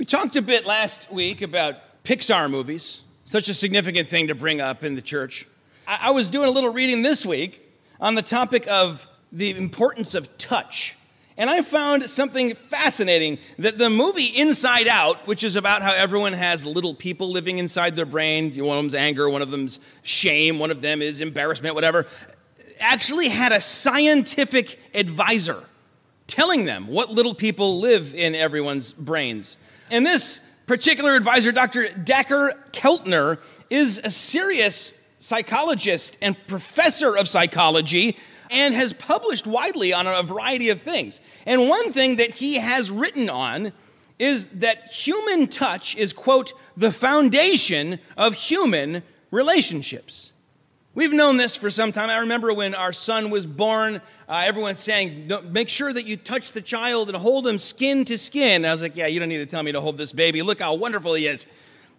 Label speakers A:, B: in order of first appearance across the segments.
A: We talked a bit last week about Pixar movies, such a significant thing to bring up in the church. I, I was doing a little reading this week on the topic of the importance of touch. And I found something fascinating that the movie Inside Out, which is about how everyone has little people living inside their brain, one of them's anger, one of them's shame, one of them is embarrassment, whatever, actually had a scientific advisor telling them what little people live in everyone's brains. And this particular advisor, Dr. Dacher Keltner, is a serious psychologist and professor of psychology and has published widely on a variety of things. And one thing that he has written on is that human touch is, quote, the foundation of human relationships. We've known this for some time. I remember when our son was born, uh, everyone saying, Make sure that you touch the child and hold him skin to skin. I was like, Yeah, you don't need to tell me to hold this baby. Look how wonderful he is.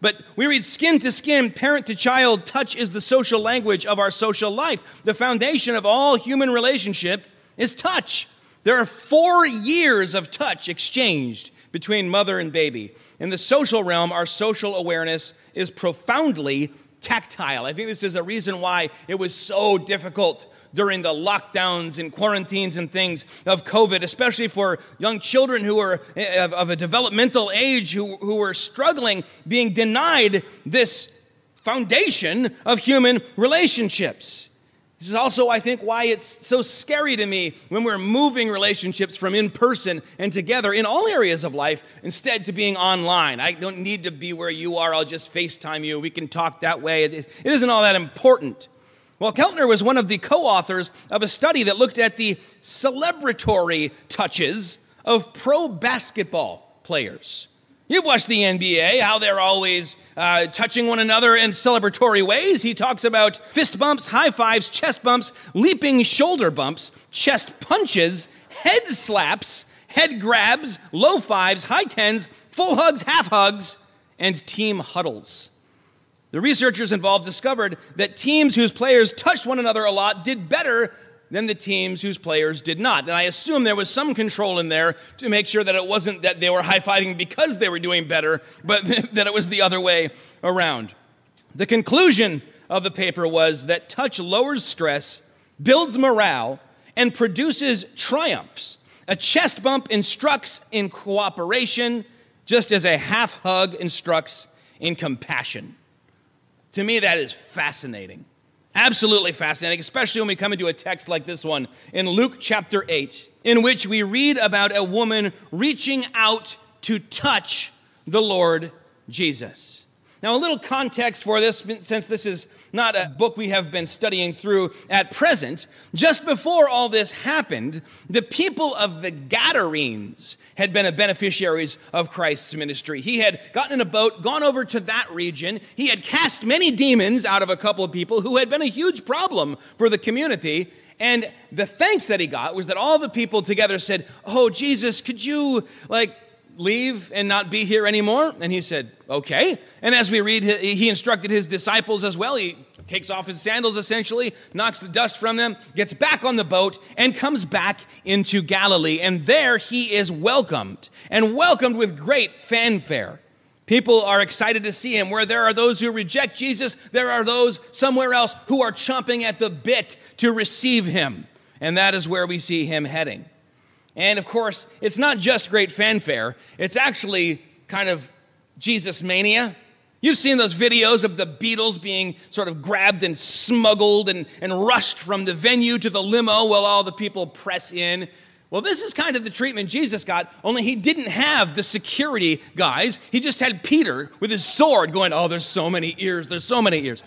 A: But we read skin to skin, parent to child, touch is the social language of our social life. The foundation of all human relationship is touch. There are four years of touch exchanged between mother and baby. In the social realm, our social awareness is profoundly tactile. I think this is a reason why it was so difficult during the lockdowns and quarantines and things of COVID, especially for young children who are of, of a developmental age who, who were struggling, being denied this foundation of human relationships. This is also, I think, why it's so scary to me when we're moving relationships from in person and together in all areas of life instead to being online. I don't need to be where you are, I'll just FaceTime you. We can talk that way. It isn't all that important. Well, Keltner was one of the co authors of a study that looked at the celebratory touches of pro basketball players. You've watched the NBA, how they're always uh, touching one another in celebratory ways. He talks about fist bumps, high fives, chest bumps, leaping shoulder bumps, chest punches, head slaps, head grabs, low fives, high tens, full hugs, half hugs, and team huddles. The researchers involved discovered that teams whose players touched one another a lot did better than the teams whose players did not. And I assume there was some control in there to make sure that it wasn't that they were high fiving because they were doing better, but that it was the other way around. The conclusion of the paper was that touch lowers stress, builds morale, and produces triumphs. A chest bump instructs in cooperation, just as a half hug instructs in compassion. To me, that is fascinating. Absolutely fascinating, especially when we come into a text like this one in Luke chapter 8, in which we read about a woman reaching out to touch the Lord Jesus. Now, a little context for this, since this is not a book we have been studying through at present. Just before all this happened, the people of the Gadarenes had been beneficiaries of Christ's ministry. He had gotten in a boat, gone over to that region. He had cast many demons out of a couple of people who had been a huge problem for the community. And the thanks that he got was that all the people together said, Oh, Jesus, could you, like, leave and not be here anymore? And he said, Okay. And as we read, he instructed his disciples as well. He takes off his sandals essentially, knocks the dust from them, gets back on the boat, and comes back into Galilee. And there he is welcomed, and welcomed with great fanfare. People are excited to see him. Where there are those who reject Jesus, there are those somewhere else who are chomping at the bit to receive him. And that is where we see him heading. And of course, it's not just great fanfare, it's actually kind of Jesus mania. You've seen those videos of the Beatles being sort of grabbed and smuggled and, and rushed from the venue to the limo while all the people press in. Well, this is kind of the treatment Jesus got, only he didn't have the security guys. He just had Peter with his sword going, Oh, there's so many ears, there's so many ears.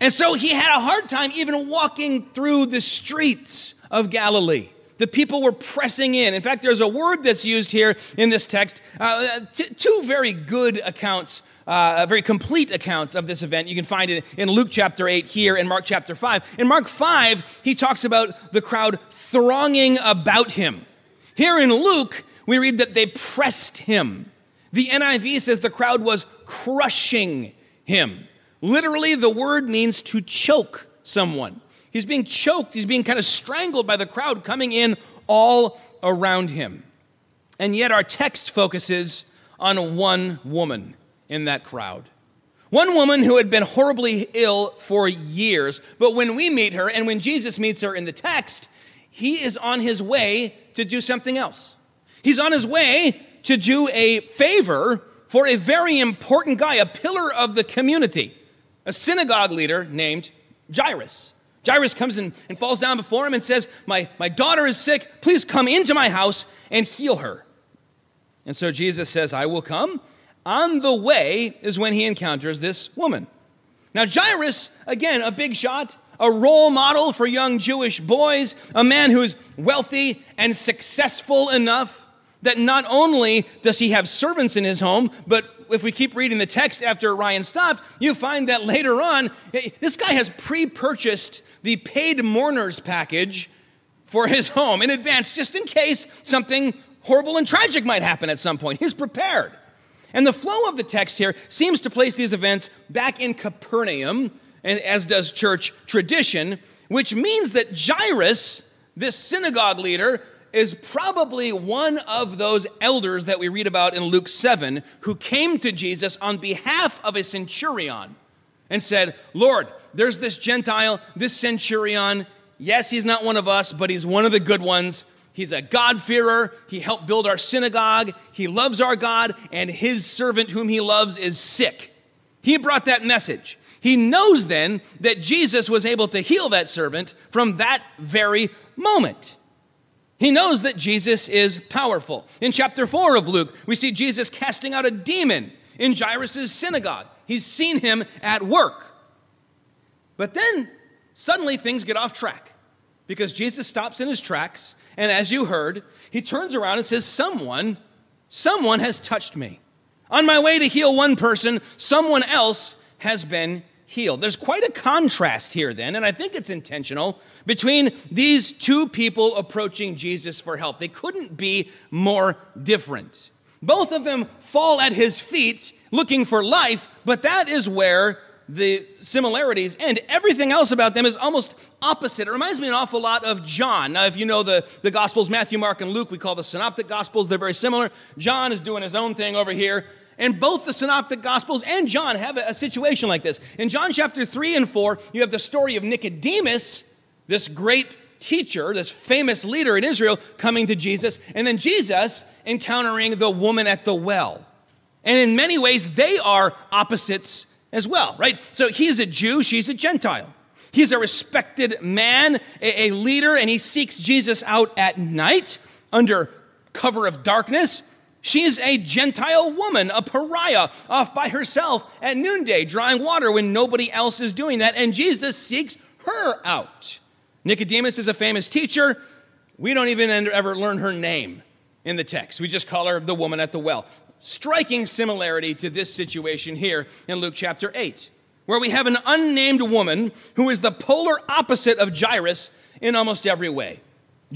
A: And so he had a hard time even walking through the streets of Galilee the people were pressing in. In fact, there's a word that's used here in this text, uh, t- two very good accounts. Uh, very complete accounts of this event. You can find it in Luke chapter 8 here and Mark chapter 5. In Mark 5, he talks about the crowd thronging about him. Here in Luke, we read that they pressed him. The NIV says the crowd was crushing him. Literally, the word means to choke someone. He's being choked, he's being kind of strangled by the crowd coming in all around him. And yet, our text focuses on one woman in that crowd. One woman who had been horribly ill for years, but when we meet her and when Jesus meets her in the text, he is on his way to do something else. He's on his way to do a favor for a very important guy, a pillar of the community, a synagogue leader named Jairus. Jairus comes in and falls down before him and says, my, my daughter is sick. Please come into my house and heal her. And so Jesus says, I will come on the way is when he encounters this woman. Now, Jairus, again, a big shot, a role model for young Jewish boys, a man who's wealthy and successful enough that not only does he have servants in his home, but if we keep reading the text after Ryan stopped, you find that later on, this guy has pre purchased the paid mourners package for his home in advance, just in case something horrible and tragic might happen at some point. He's prepared. And the flow of the text here seems to place these events back in Capernaum, and as does church tradition, which means that Jairus, this synagogue leader, is probably one of those elders that we read about in Luke 7 who came to Jesus on behalf of a centurion and said, Lord, there's this Gentile, this centurion. Yes, he's not one of us, but he's one of the good ones. He's a God-fearer. He helped build our synagogue. He loves our God, and his servant, whom he loves, is sick. He brought that message. He knows then that Jesus was able to heal that servant from that very moment. He knows that Jesus is powerful. In chapter 4 of Luke, we see Jesus casting out a demon in Jairus' synagogue. He's seen him at work. But then suddenly things get off track because Jesus stops in his tracks and as you heard, he turns around and says, Someone, someone has touched me. On my way to heal one person, someone else has been healed. There's quite a contrast here, then, and I think it's intentional between these two people approaching Jesus for help. They couldn't be more different. Both of them fall at his feet looking for life, but that is where the similarities and everything else about them is almost opposite. It reminds me an awful lot of John. Now, if you know the, the Gospels, Matthew, Mark, and Luke, we call the Synoptic Gospels, they're very similar. John is doing his own thing over here. And both the Synoptic Gospels and John have a, a situation like this. In John chapter 3 and 4, you have the story of Nicodemus, this great teacher, this famous leader in Israel, coming to Jesus, and then Jesus encountering the woman at the well. And in many ways, they are opposites as well, right? So he's a Jew, she's a Gentile. He's a respected man, a, a leader, and he seeks Jesus out at night under cover of darkness. She's a Gentile woman, a pariah, off by herself at noonday, drawing water when nobody else is doing that, and Jesus seeks her out. Nicodemus is a famous teacher. We don't even ever learn her name in the text. We just call her the woman at the well striking similarity to this situation here in Luke chapter 8, where we have an unnamed woman who is the polar opposite of Jairus in almost every way.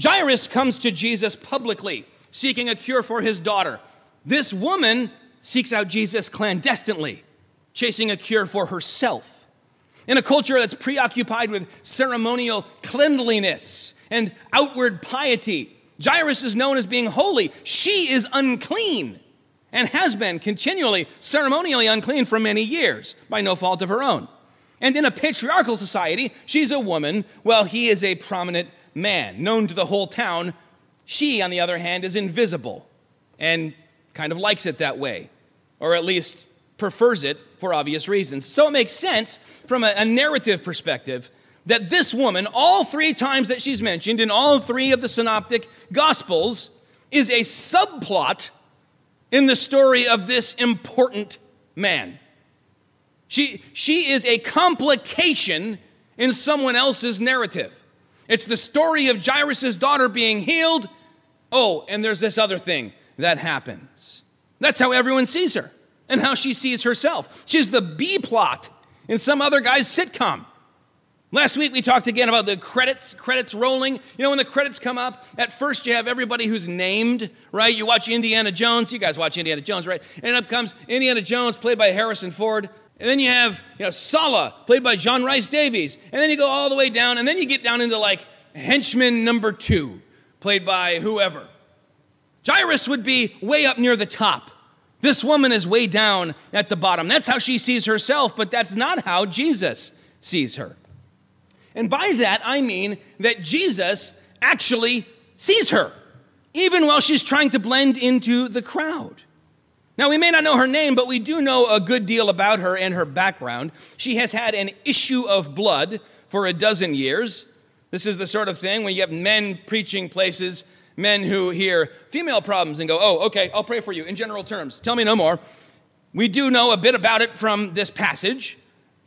A: Jairus comes to Jesus publicly, seeking a cure for his daughter. This woman seeks out Jesus clandestinely, chasing a cure for herself. In a culture that's preoccupied with ceremonial cleanliness and outward piety, Jairus is known as being holy. She is unclean and has been continually ceremonially unclean for many years by no fault of her own. And in a patriarchal society, she's a woman while he is a prominent man, known to the whole town. She, on the other hand, is invisible and kind of likes it that way, or at least prefers it for obvious reasons. So it makes sense from a, a narrative perspective that this woman, all three times that she's mentioned in all three of the synoptic gospels, is a subplot in the story of this important man. She, she is a complication in someone else's narrative. It's the story of Jairus' daughter being healed. Oh, and there's this other thing that happens. That's how everyone sees her and how she sees herself. She's the B plot in some other guy's sitcom. Last week we talked again about the credits, credits rolling. You know, when the credits come up, at first you have everybody who's named, right? You watch Indiana Jones. You guys watch Indiana Jones, right? And up comes Indiana Jones, played by Harrison Ford. And then you have, you know, Sallah, played by John Rhys-Davies. And then you go all the way down, and then you get down into like henchman number two, played by whoever. Jairus would be way up near the top This woman is way down at the bottom. That's how she sees herself, but that's not how Jesus sees her. And by that, I mean that Jesus actually sees her, even while she's trying to blend into the crowd. Now, we may not know her name, but we do know a good deal about her and her background. She has had an issue of blood for a dozen years. This is the sort of thing when you have men preaching places, men who hear female problems and go, oh, okay, I'll pray for you in general terms. Tell me no more. We do know a bit about it from this passage.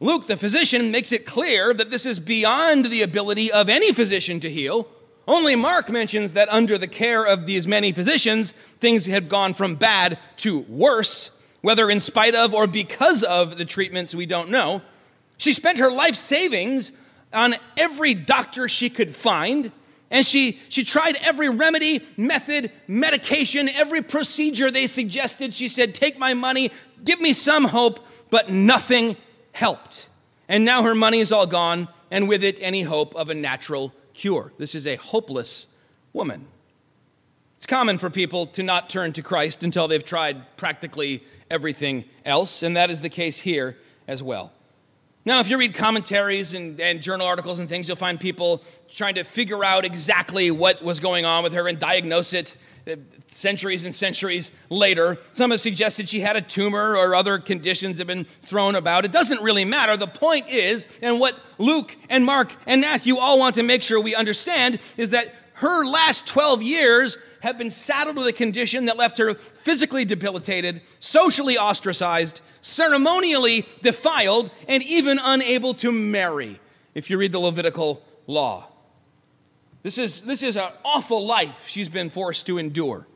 A: Luke, the physician, makes it clear that this is beyond the ability of any physician to heal. Only Mark mentions that under the care of these many physicians, things had gone from bad to worse, whether in spite of or because of the treatments, we don't know. She spent her life savings on every doctor she could find, and she, she tried every remedy, method, medication, every procedure they suggested. She said, Take my money, give me some hope, but nothing helped. And now her money is all gone, and with it, any hope of a natural cure. This is a hopeless woman. It's common for people to not turn to Christ until they've tried practically everything else, and that is the case here as well. Now, if you read commentaries and, and, journal articles and things, you'll find people trying to figure out exactly what was going on with her and diagnose it centuries and centuries later. Some have suggested she had a tumor or other conditions have been thrown about. It doesn't really matter. The point is, and what Luke and Mark and Matthew all want to make sure we understand, is that her last 12 years have been saddled with a condition that left her physically debilitated, socially ostracized, ceremonially defiled, and even unable to marry, if you read the Levitical law. This is, this is an awful life she's been forced to endure.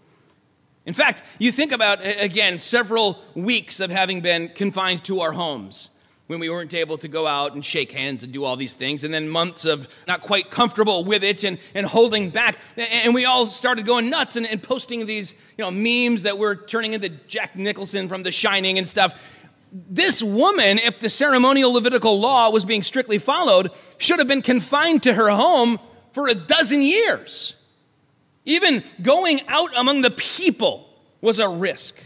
A: In fact, you think about, again, several weeks of having been confined to our homes when we weren't able to go out and shake hands and do all these things, and then months of not quite comfortable with it and, and holding back. And we all started going nuts and, and posting these you know, memes that were turning into Jack Nicholson from The Shining and stuff. This woman, if the ceremonial Levitical law was being strictly followed, should have been confined to her home for a dozen years. Even going out among the people was a risk.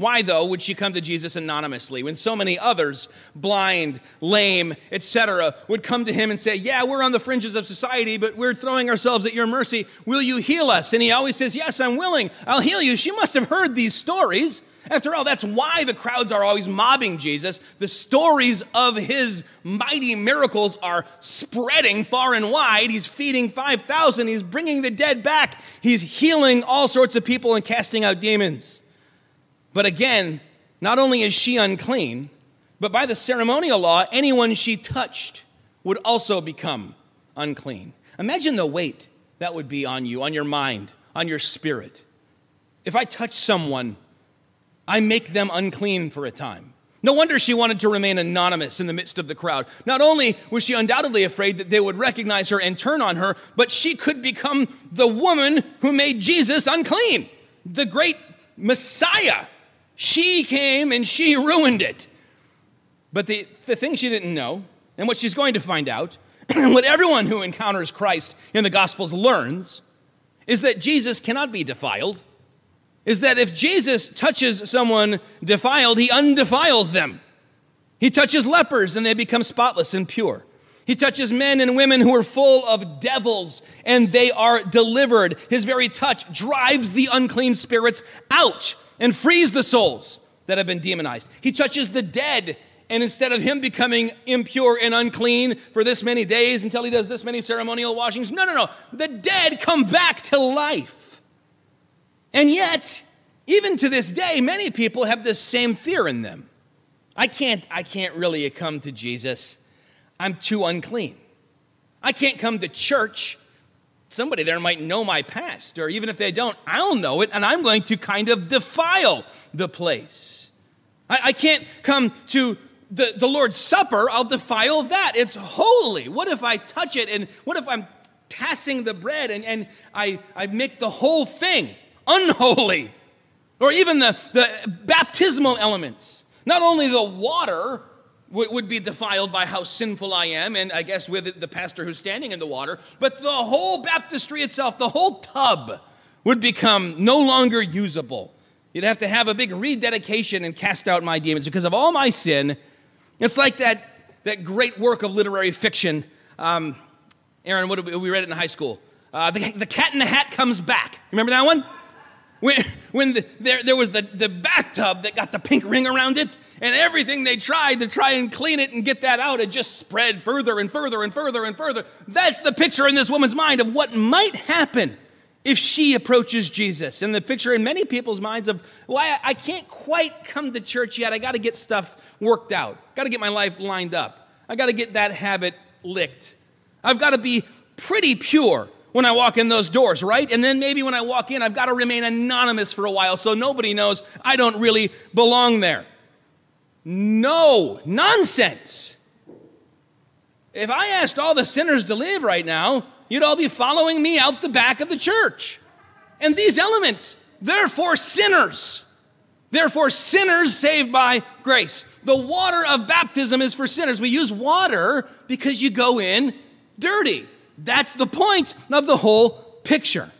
A: Why, though, would she come to Jesus anonymously when so many others, blind, lame, etc., would come to him and say, Yeah, we're on the fringes of society, but we're throwing ourselves at your mercy. Will you heal us? And he always says, Yes, I'm willing. I'll heal you. She must have heard these stories. After all, that's why the crowds are always mobbing Jesus. The stories of his mighty miracles are spreading far and wide. He's feeding 5,000, he's bringing the dead back, he's healing all sorts of people and casting out demons. But again, not only is she unclean, but by the ceremonial law, anyone she touched would also become unclean. Imagine the weight that would be on you, on your mind, on your spirit. If I touch someone I make them unclean for a time. No wonder she wanted to remain anonymous in the midst of the crowd. Not only was she undoubtedly afraid that they would recognize her and turn on her, but she could become the woman who made Jesus unclean, the great Messiah. She came and she ruined it. But the, the thing she didn't know, and what she's going to find out, and what everyone who encounters Christ in the Gospels learns, is that Jesus cannot be defiled is that if Jesus touches someone defiled, he undefiles them. He touches lepers and they become spotless and pure. He touches men and women who are full of devils and they are delivered. His very touch drives the unclean spirits out and frees the souls that have been demonized. He touches the dead and instead of him becoming impure and unclean for this many days until he does this many ceremonial washings, no, no, no. The dead come back to life. And yet, even to this day, many people have this same fear in them. I can't, I can't really come to Jesus. I'm too unclean. I can't come to church. Somebody there might know my past, or even if they don't, I'll know it, and I'm going to kind of defile the place. I, I can't come to the, the Lord's Supper, I'll defile that. It's holy. What if I touch it, and what if I'm passing the bread and, and I, I make the whole thing unholy. Or even the, the baptismal elements. Not only the water would be defiled by how sinful I am, and I guess with the pastor who's standing in the water, but the whole baptistry itself, the whole tub, would become no longer usable. You'd have to have a big rededication and cast out my demons because of all my sin. It's like that, that great work of literary fiction. Um, Aaron, what we, we read it in high school. Uh, the, the Cat in the Hat comes back. Remember that one? When, when the, there, there was the, the bathtub that got the pink ring around it, and everything they tried to try and clean it and get that out, it just spread further and further and further and further. That's the picture in this woman's mind of what might happen if she approaches Jesus. And the picture in many people's minds of, well, I, I can't quite come to church yet. I got to get stuff worked out, got to get my life lined up, I got to get that habit licked. I've got to be pretty pure when I walk in those doors, right? And then maybe when I walk in, I've got to remain anonymous for a while so nobody knows I don't really belong there. No, nonsense. If I asked all the sinners to live right now, you'd all be following me out the back of the church. And these elements, they're for sinners. Therefore, sinners saved by grace. The water of baptism is for sinners. We use water because you go in dirty. That's the point of the whole picture.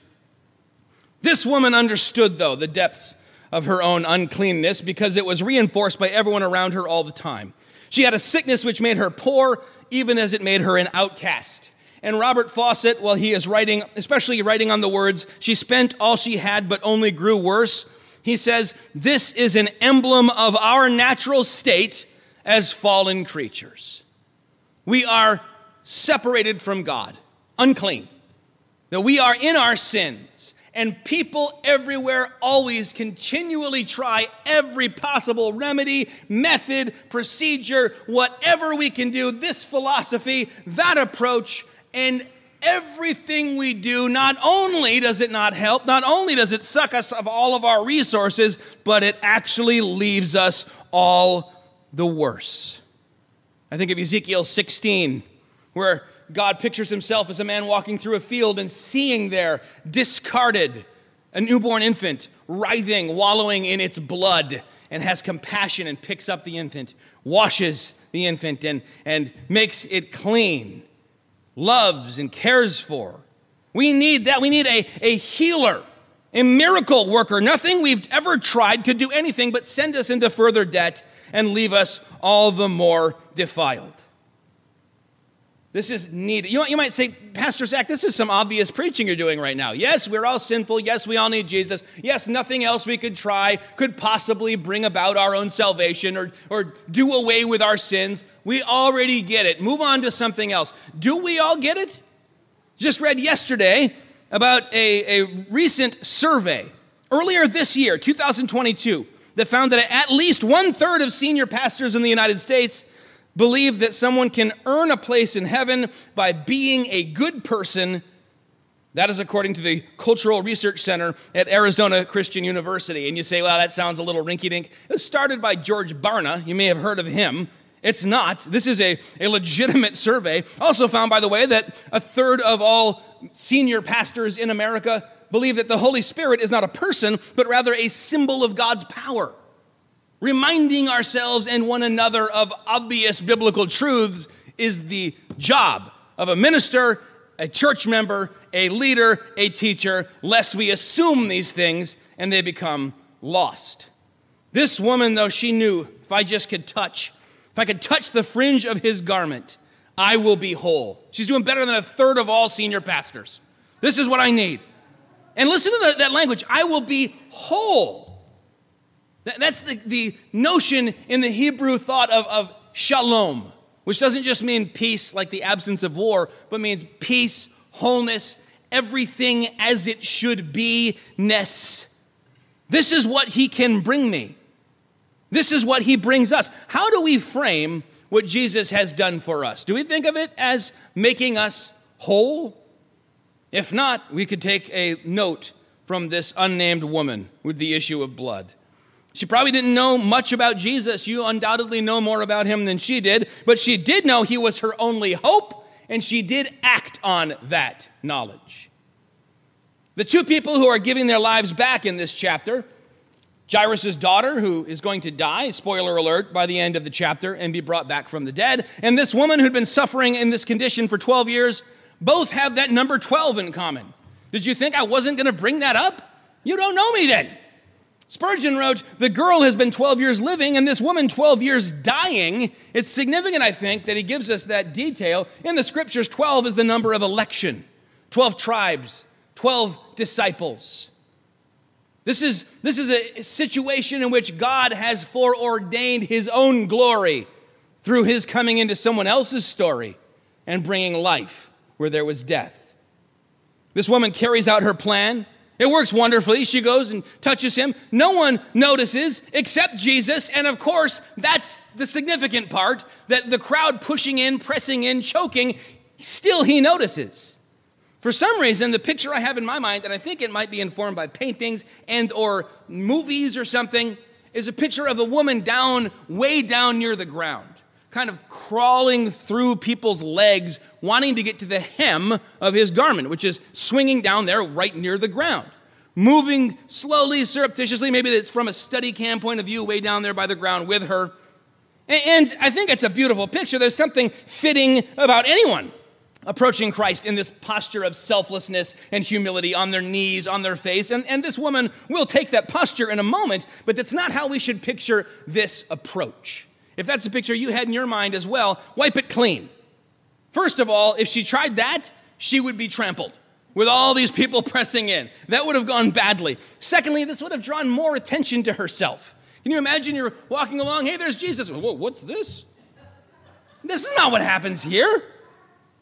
A: This woman understood, though, the depths of her own uncleanness because it was reinforced by everyone around her all the time. She had a sickness which made her poor, even as it made her an outcast. And Robert Fausset, while he is writing, especially writing on the words, she spent all she had but only grew worse, he says, This is an emblem of our natural state as fallen creatures. We are separated from God, unclean, that we are in our sins. And people everywhere always continually try every possible remedy, method, procedure, whatever we can do, this philosophy, that approach, and everything we do, not only does it not help, not only does it suck us of all of our resources, but it actually leaves us all the worse. I think of Ezekiel 16, where God pictures himself as a man walking through a field and seeing there discarded a newborn infant, writhing, wallowing in its blood, and has compassion and picks up the infant, washes the infant, and, and makes it clean, loves and cares for. We need that. We need a, a healer, a miracle worker. Nothing we've ever tried could do anything but send us into further debt and leave us all the more defiled. This is needed. You, might say, Pastor Zach, this is some obvious preaching you're doing right now. Yes, we're all sinful. Yes, we all need Jesus. Yes, nothing else we could try could possibly bring about our own salvation or, or do away with our sins. We already get it. Move on to something else. Do we all get it? Just read yesterday about a, a recent survey earlier this year, 2022, that found that at least one third of senior pastors in the United States believe that someone can earn a place in heaven by being a good person. That is according to the Cultural Research Center at Arizona Christian University. And you say, well, that sounds a little rinky dink. It was started by George Barna. You may have heard of him. It's not. This is a, a legitimate survey. Also, found, by the way, that a third of all senior pastors in America believe that the Holy Spirit is not a person, but rather a symbol of God's power reminding ourselves and one another of obvious biblical truths is the job of a minister, a church member, a leader, a teacher, lest we assume these things and they become lost. This woman, though, she knew if I just could touch, if I could touch the fringe of his garment, I will be whole. She's doing better than a third of all senior pastors. This is what I need. And listen to the, that language I will be whole. That's the, the notion in the Hebrew thought of, of shalom, which doesn't just mean peace like the absence of war, but means peace, wholeness, everything as it should be ness. This is what he can bring me. This is what he brings us. How do we frame what Jesus has done for us? Do we think of it as making us whole? If not, we could take a note from this unnamed woman with the issue of blood. She probably didn't know much about Jesus. You undoubtedly know more about him than she did, but she did know he was her only hope, and she did act on that knowledge. The two people who are giving their lives back in this chapter Jairus' daughter, who is going to die, spoiler alert, by the end of the chapter and be brought back from the dead, and this woman who'd been suffering in this condition for 12 years, both have that number 12 in common. Did you think I wasn't going to bring that up? You don't know me then. Spurgeon wrote, The girl has been 12 years living and this woman 12 years dying. It's significant, I think, that he gives us that detail. In the scriptures, 12 is the number of election 12 tribes, 12 disciples. This is, this is a situation in which God has foreordained his own glory through his coming into someone else's story and bringing life where there was death. This woman carries out her plan. It works wonderfully. She goes and touches him. No one notices except Jesus. And of course, that's the significant part that the crowd pushing in, pressing in, choking, still he notices. For some reason, the picture I have in my mind, and I think it might be informed by paintings and or movies or something, is a picture of a woman down, way down near the ground kind of crawling through people's legs, wanting to get to the hem of his garment, which is swinging down there right near the ground. Moving slowly, surreptitiously, maybe it's from a Steadicam point of view, way down there by the ground with her. And I think it's a beautiful picture. There's something fitting about anyone approaching Christ in this posture of selflessness and humility on their knees, on their face. And, and this woman will take that posture in a moment, but that's not how we should picture this approach if that's the picture you had in your mind as well, wipe it clean. First of all, if she tried that, she would be trampled with all these people pressing in. That would have gone badly. Secondly, this would have drawn more attention to herself. Can you imagine you're walking along, hey, there's Jesus. Whoa, what's this? This is not what happens here.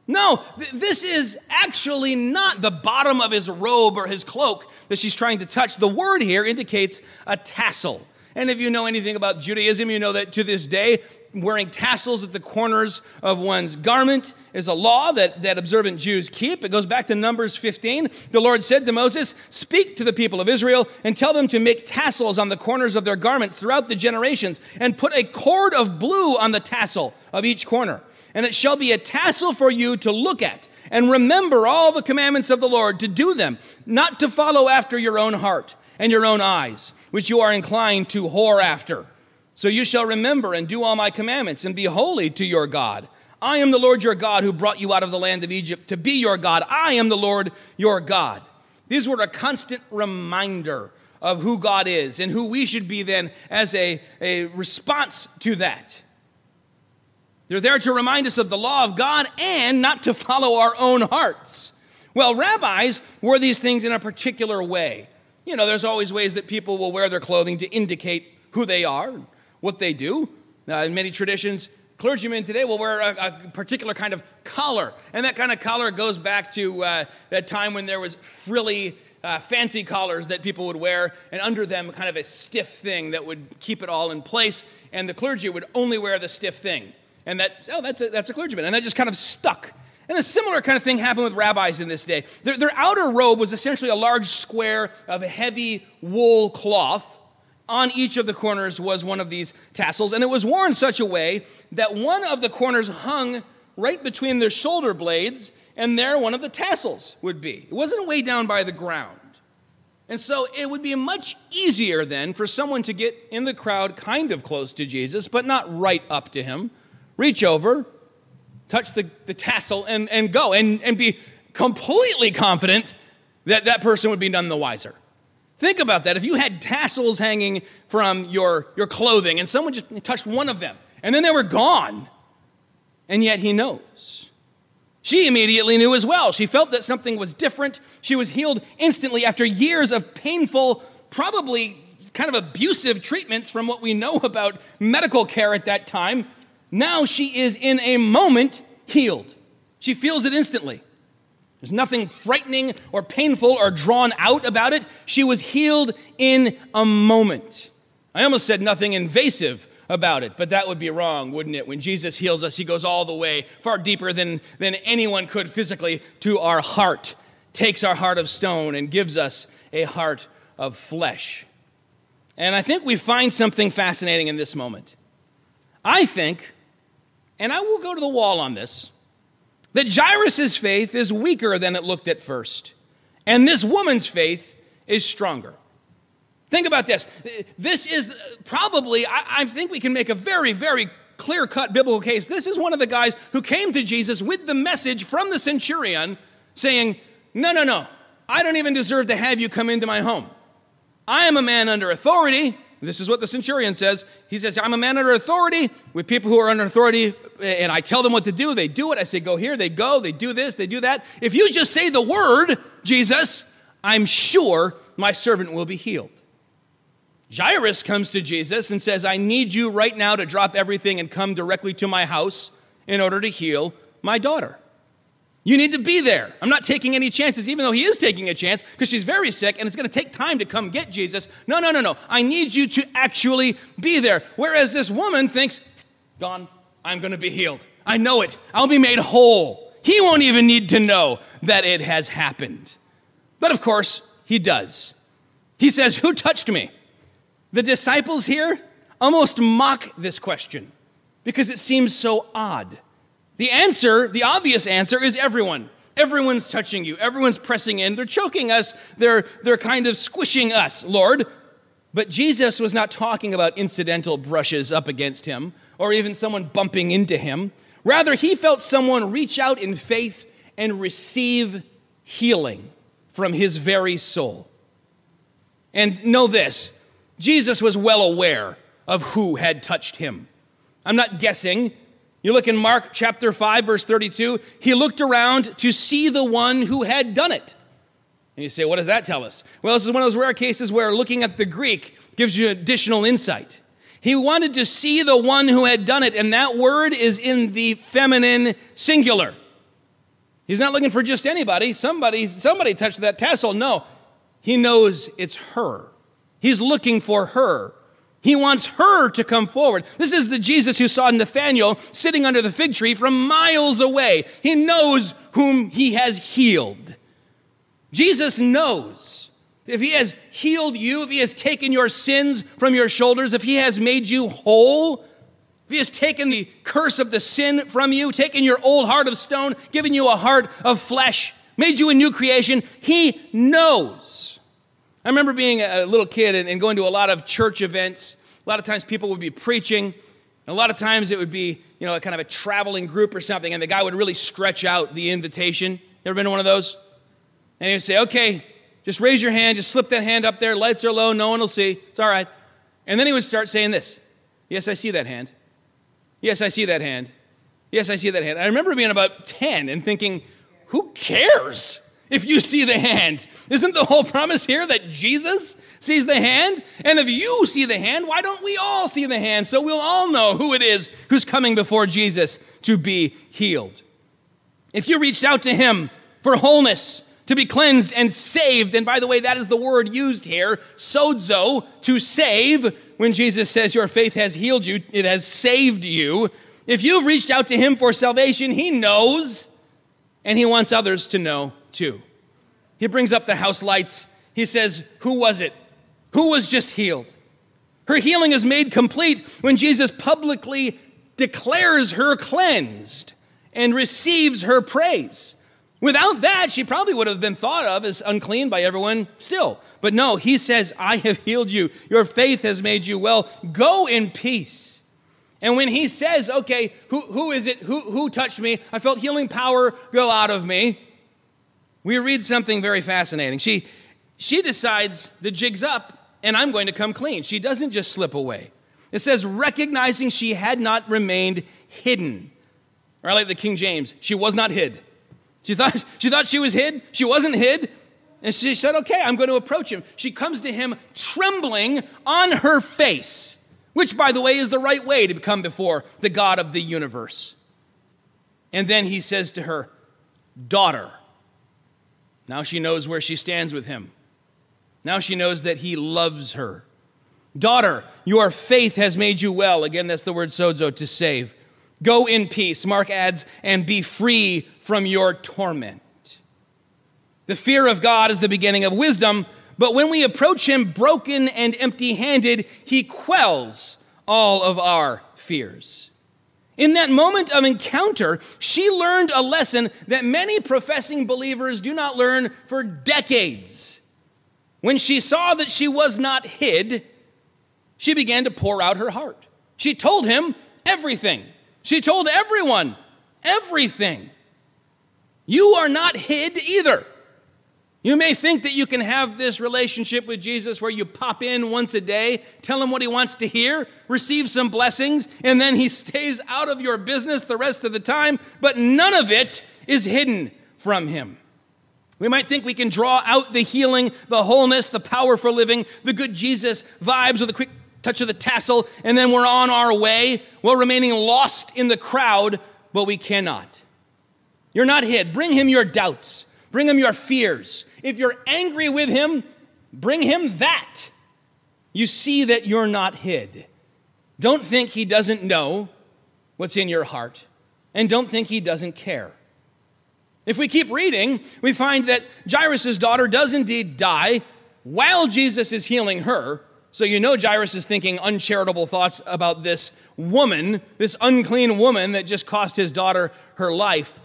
A: No, th- this is actually not the bottom of his robe or his cloak that she's trying to touch. The word here indicates a tassel. And if you know anything about Judaism, you know that to this day, wearing tassels at the corners of one's garment is a law that, that observant Jews keep. It goes back to Numbers 15. The Lord said to Moses, Speak to the people of Israel and tell them to make tassels on the corners of their garments throughout the generations, and put a cord of blue on the tassel of each corner. And it shall be a tassel for you to look at. And remember all the commandments of the Lord to do them, not to follow after your own heart and your own eyes, which you are inclined to whore after. So you shall remember and do all my commandments and be holy to your God. I am the Lord your God who brought you out of the land of Egypt to be your God. I am the Lord your God. These were a constant reminder of who God is and who we should be then as a, a response to that. They're there to remind us of the law of God and not to follow our own hearts. Well, rabbis wore these things in a particular way. You know, there's always ways that people will wear their clothing to indicate who they are, what they do. Uh, in many traditions, clergymen today will wear a, a, particular kind of collar. And that kind of collar goes back to uh, that time when there was frilly, uh, fancy collars that people would wear, and under them, kind of a stiff thing that would keep it all in place. And the clergy would only wear the stiff thing. And that, oh, that's a, that's a clergyman. And that just kind of stuck. And a similar kind of thing happened with rabbis in this day. Their, their, outer robe was essentially a large square of heavy wool cloth. On each of the corners was one of these tassels, and it was worn such a way that one of the corners hung right between their shoulder blades, and there one of the tassels would be. It wasn't way down by the ground. And so it would be much easier then for someone to get in the crowd kind of close to Jesus, but not right up to him, reach over, touch the, the tassel and, and go and, and be completely confident that that person would be none the wiser. Think about that. If you had tassels hanging from your, your clothing and someone just touched one of them and then they were gone, and yet he knows. She immediately knew as well. She felt that something was different. She was healed instantly after years of painful, probably kind of abusive treatments from what we know about medical care at that time. Now she is in a moment healed. She feels it instantly. There's nothing frightening or painful or drawn out about it. She was healed in a moment. I almost said nothing invasive about it, but that would be wrong, wouldn't it? When Jesus heals us, he goes all the way, far deeper than, than anyone could physically, to our heart, takes our heart of stone and gives us a heart of flesh. And I think we find something fascinating in this moment. I think and I will go to the wall on this, that Jairus' faith is weaker than it looked at first. And this woman's faith is stronger. Think about this. This is probably, I, think we can make a very, very clear cut biblical case. This is one of the guys who came to Jesus with the message from the centurion saying, No, no, no, I don't even deserve to have you come into my home. I am a man under authority. This is what the centurion says. He says, I'm a man under authority with people who are under authority, and I tell them what to do. They do it. I say, go here. They go. They do this. They do that. If you just say the word, Jesus, I'm sure my servant will be healed. Jairus comes to Jesus and says, I need you right now to drop everything and come directly to my house in order to heal my daughter. You need to be there. I'm not taking any chances, even though he is taking a chance because she's very sick and it's going to take time to come get Jesus. No, no, no, no. I need you to actually be there. Whereas this woman thinks, gone, I'm going to be healed. I know it. I'll be made whole. He won't even need to know that it has happened. But of course, he does. He says, Who touched me? The disciples here almost mock this question because it seems so odd. The answer, the obvious answer, is everyone. Everyone's touching you. Everyone's pressing in. They're choking us. They're, they're kind of squishing us, Lord. But Jesus was not talking about incidental brushes up against him or even someone bumping into him. Rather, he felt someone reach out in faith and receive healing from his very soul. And know this Jesus was well aware of who had touched him. I'm not guessing. You look in Mark chapter 5, verse 32, he looked around to see the one who had done it. And you say, what does that tell us? Well, this is one of those rare cases where looking at the Greek gives you additional insight. He wanted to see the one who had done it, and that word is in the feminine singular. He's not looking for just anybody. Somebody, somebody touched that tassel. No, he knows it's her. He's looking for her. He wants her to come forward. This is the Jesus who saw Nathanael sitting under the fig tree from miles away. He knows whom he has healed. Jesus knows if he has healed you, if he has taken your sins from your shoulders, if he has made you whole, if he has taken the curse of the sin from you, taken your old heart of stone, given you a heart of flesh, made you a new creation, he knows. I remember being a little kid and, going to a lot of church events. A lot of times people would be preaching, and a lot of times it would be, you know, kind of a traveling group or something, and the guy would really stretch out the invitation. You ever been to one of those? And he would say, okay, just raise your hand, just slip that hand up there, lights are low, no one will see, it's all right. And then he would start saying this Yes, I see that hand. Yes, I see that hand. Yes, I see that hand. I remember being about 10 and thinking, who cares? If you see the hand. Isn't the whole promise here that Jesus sees the hand? And if you see the hand, why don't we all see the hand so we'll all know who it is who's coming before Jesus to be healed? If you reached out to him for wholeness, to be cleansed and saved, and by the way, that is the word used here, sozo, to save, when Jesus says your faith has healed you, it has saved you. If you've reached out to him for salvation, he knows, and he wants others to know too. He brings up the house lights. He says, Who was it? Who was just healed? Her healing is made complete when Jesus publicly declares her cleansed and receives her praise. Without that, she probably would have been thought of as unclean by everyone still. But no, he says, I have healed you. Your faith has made you well. Go in peace. And when he says, okay, who, who is it? Who, who touched me? I felt healing power go out of me we read something very fascinating. She, she decides the jig's up and I'm going to come clean. She doesn't just slip away. It says, recognizing she had not remained hidden. Or I like the King James, she was not hid. She thought, she thought she was hid. She wasn't hid. And she said, okay, I'm going to approach him. She comes to him trembling on her face, which, by the way, is the right way to come before the God of the universe. And then he says to her, Daughter, now she knows where she stands with him. Now she knows that he loves her. Daughter, your faith has made you well. Again, that's the word sozo, to save. Go in peace, Mark adds, and be free from your torment. The fear of God is the beginning of wisdom, but when we approach him broken and empty handed, he quells all of our fears. In that moment of encounter, she learned a lesson that many professing believers do not learn for decades. When she saw that she was not hid, she began to pour out her heart. She told him everything. She told everyone everything. You are not hid either. You may think that you can have this relationship with Jesus where you pop in once a day, tell him what he wants to hear, receive some blessings, and then he stays out of your business the rest of the time, but none of it is hidden from him. We might think we can draw out the healing, the wholeness, the power for living, the good Jesus vibes with a quick touch of the tassel, and then we're on our way while remaining lost in the crowd, but we cannot. You're not hid. Bring him your doubts, bring him your fears. If you're angry with him, bring him that. You see that you're not hid. Don't think he doesn't know what's in your heart, and don't think he doesn't care. If we keep reading, we find that Jairus' daughter does indeed die while Jesus is healing her. So you know Jairus is thinking uncharitable thoughts about this woman, this unclean woman that just cost his daughter her life.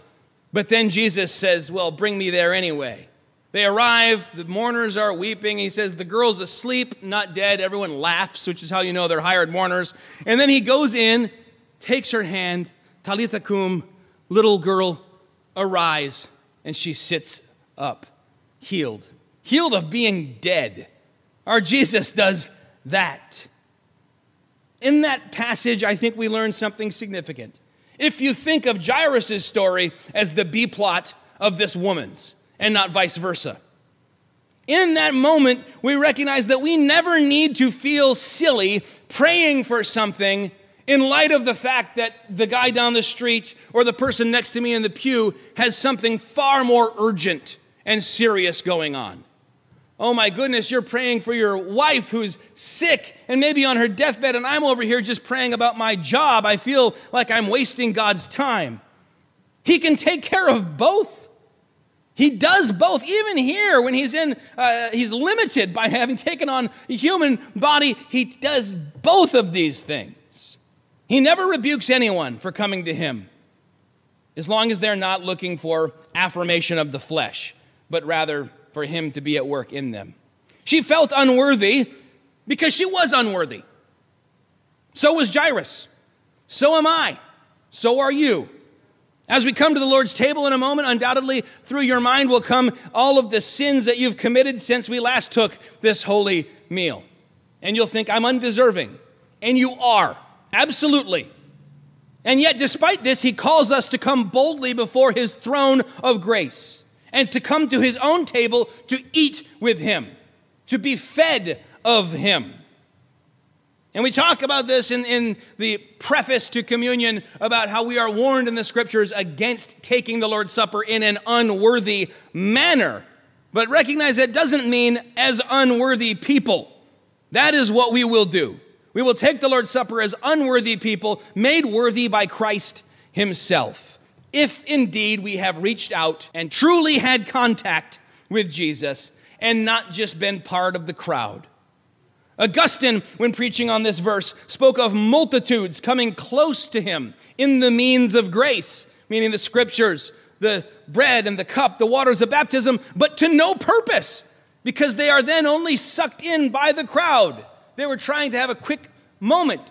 A: But then Jesus says, Well, bring me there anyway. They arrive, the mourners are weeping. He says, The girl's asleep, not dead. Everyone laughs, which is how you know they're hired mourners. And then he goes in, takes her hand, Talitha cum, little girl, arise, and she sits up, healed, healed of being dead. Our Jesus does that. In that passage, I think we learn something significant. If you think of Jairus' story as the B plot of this woman's, and not vice versa. In that moment, we recognize that we never need to feel silly praying for something in light of the fact that the guy down the street or the person next to me in the pew has something far more urgent and serious going on. Oh my goodness, you're praying for your wife who's sick and maybe on her deathbed, and I'm over here just praying about my job. I feel like I'm wasting God's time. He can take care of both. He does both. Even here, when he's in, uh, he's limited by having taken on a human body, he does both of these things. He never rebukes anyone for coming to him, as long as they're not looking for affirmation of the flesh, but rather for him to be at work in them. She felt unworthy because she was unworthy. So was Jairus. So am I. So are you. As we come to the Lord's table in a moment, undoubtedly through your mind will come all of the sins that you've committed since we last took this holy meal. And you'll think, I'm undeserving. And you are. Absolutely. And yet, despite this, he calls us to come boldly before his throne of grace and to come to his own table to eat with him, to be fed of him. And we talk about this in, in the preface to communion about how we are warned in the scriptures against taking the Lord's Supper in an unworthy manner. But recognize that doesn't mean as unworthy people. That is what we will do. We will take the Lord's Supper as unworthy people, made worthy by Christ Himself. If indeed we have reached out and truly had contact with Jesus and not just been part of the crowd. Augustine, when preaching on this verse, spoke of multitudes coming close to him in the means of grace, meaning the scriptures, the bread and the cup, the waters of baptism, but to no purpose, because they are then only sucked in by the crowd. They were trying to have a quick moment.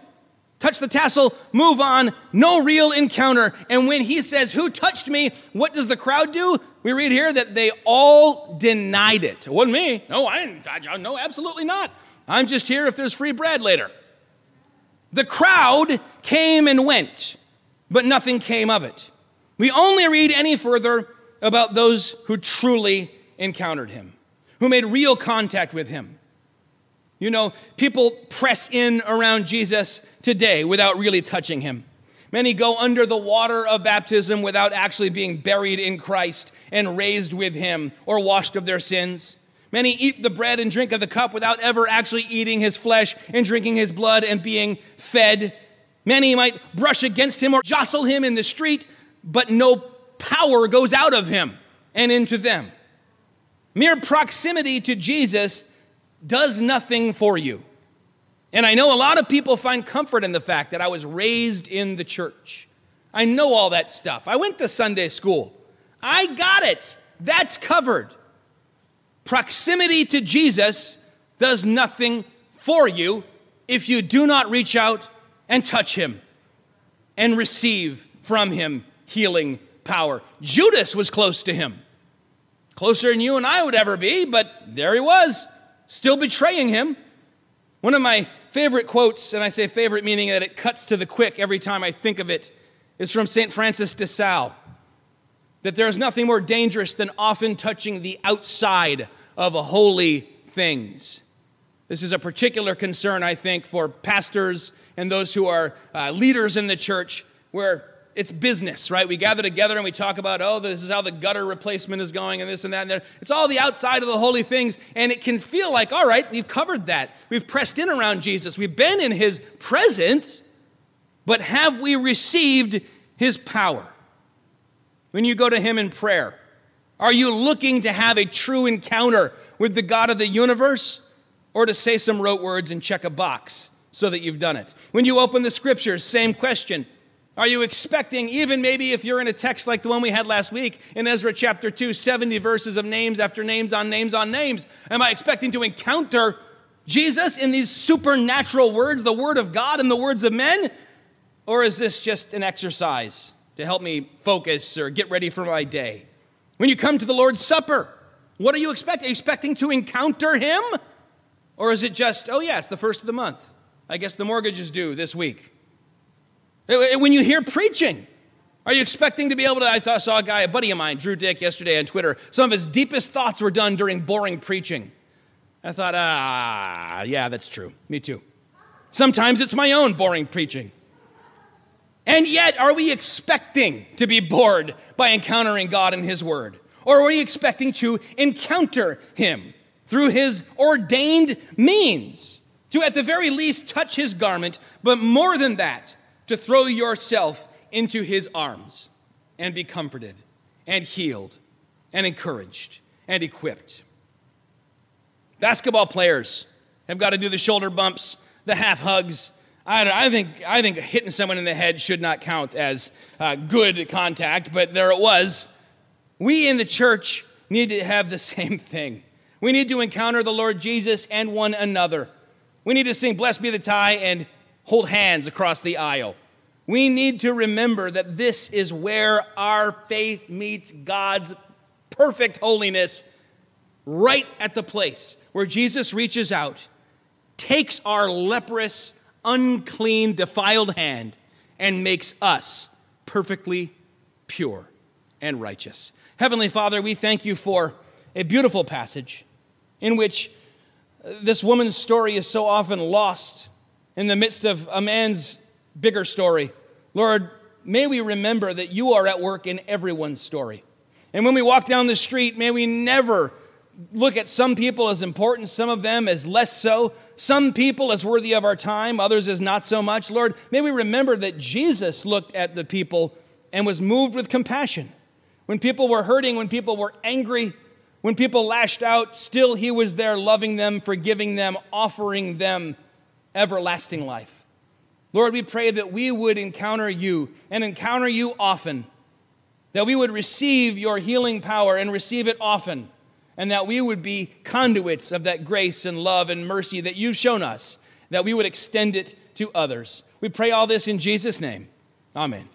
A: Touch the tassel, move on, no real encounter. And when he says, Who touched me? What does the crowd do? We read here that they all denied it. It wasn't me. No, I didn't. I, no, absolutely not. I'm just here if there's free bread later. The crowd came and went, but nothing came of it. We only read any further about those who truly encountered him, who made real contact with him. You know, people press in around Jesus today without really touching him. Many go under the water of baptism without actually being buried in Christ and raised with him or washed of their sins. Many eat the bread and drink of the cup without ever actually eating his flesh and drinking his blood and being fed. Many might brush against him or jostle him in the street, but no power goes out of him and into them. Mere proximity to Jesus does nothing for you. And I know a lot of people find comfort in the fact that I was raised in the church. I know all that stuff. I went to Sunday school. I got it. That's covered. Proximity to Jesus does nothing for you if you do not reach out and touch him and receive from him healing power. Judas was close to him. Closer than you and I would ever be, but there he was, still betraying him. One of my favorite quotes, and I say favorite meaning that it cuts to the quick every time I think of it, is from St. Francis de Sales that there is nothing more dangerous than often touching the outside of holy things. This is a particular concern, I think, for pastors and those who are uh, leaders in the church, where it's business, right? We gather together and we talk about, oh, this is how the gutter replacement is going and this and that and that. It's all the outside of the holy things, and it can feel like, all right, we've covered that. We've pressed in around Jesus. We've been in his presence, but have we received his power? When you go to him in prayer, are you looking to have a true encounter with the God of the universe or to say some rote words and check a box so that you've done it? When you open the scriptures, same question. Are you expecting, even maybe if you're in a text like the one we had last week in Ezra chapter 2, 70 verses of names after names on names on names? Am I expecting to encounter Jesus in these supernatural words, the Word of God and the words of men? Or is this just an exercise to help me focus or get ready for my day? When you come to the Lord's Supper, what are you expecting? Are you expecting to encounter Him? Or is it just, oh, yeah, it's the first of the month? I guess the mortgage is due this week. When you hear preaching, are you expecting to be able to? I saw a guy, a buddy of mine, Drew Dick, yesterday on Twitter. Some of his deepest thoughts were done during boring preaching. I thought, ah, yeah, that's true. Me too. Sometimes it's my own boring preaching. And yet, are we expecting to be bored by encountering God and His Word? Or are we expecting to encounter Him through His ordained means? To, at the very least, touch His garment, but more than that, to throw yourself into his arms and be comforted and healed and encouraged and equipped. Basketball players have got to do the shoulder bumps, the half hugs. I, I think, I think hitting someone in the head should not count as uh, good contact, but there it was. We in the church need to have the same thing. We need to encounter the Lord Jesus and one another. We need to sing Blessed be the tie and hold hands across the aisle. We need to remember that this is where our faith meets God's perfect holiness, right at the place where Jesus reaches out, takes our leprous, unclean, defiled hand, and makes us perfectly pure and righteous. Heavenly Father, we thank you for a beautiful passage in which this woman's story is so often lost in the midst of a man's bigger story. Lord, may we remember that you are at work in everyone's story. And when we walk down the street, may we never look at some people as important, some of them as less so, some people as worthy of our time, others as not so much. Lord, may we remember that Jesus looked at the people and was moved with compassion. When people were hurting, when people were angry, when people lashed out, still he was there loving them, forgiving them, offering them everlasting life. Lord, we pray that we would encounter you and encounter you often, that we would receive your healing power and receive it often, and that we would be conduits of that grace and love and mercy that you've shown us, that we would extend it to others. We pray all this in Jesus' name. Amen.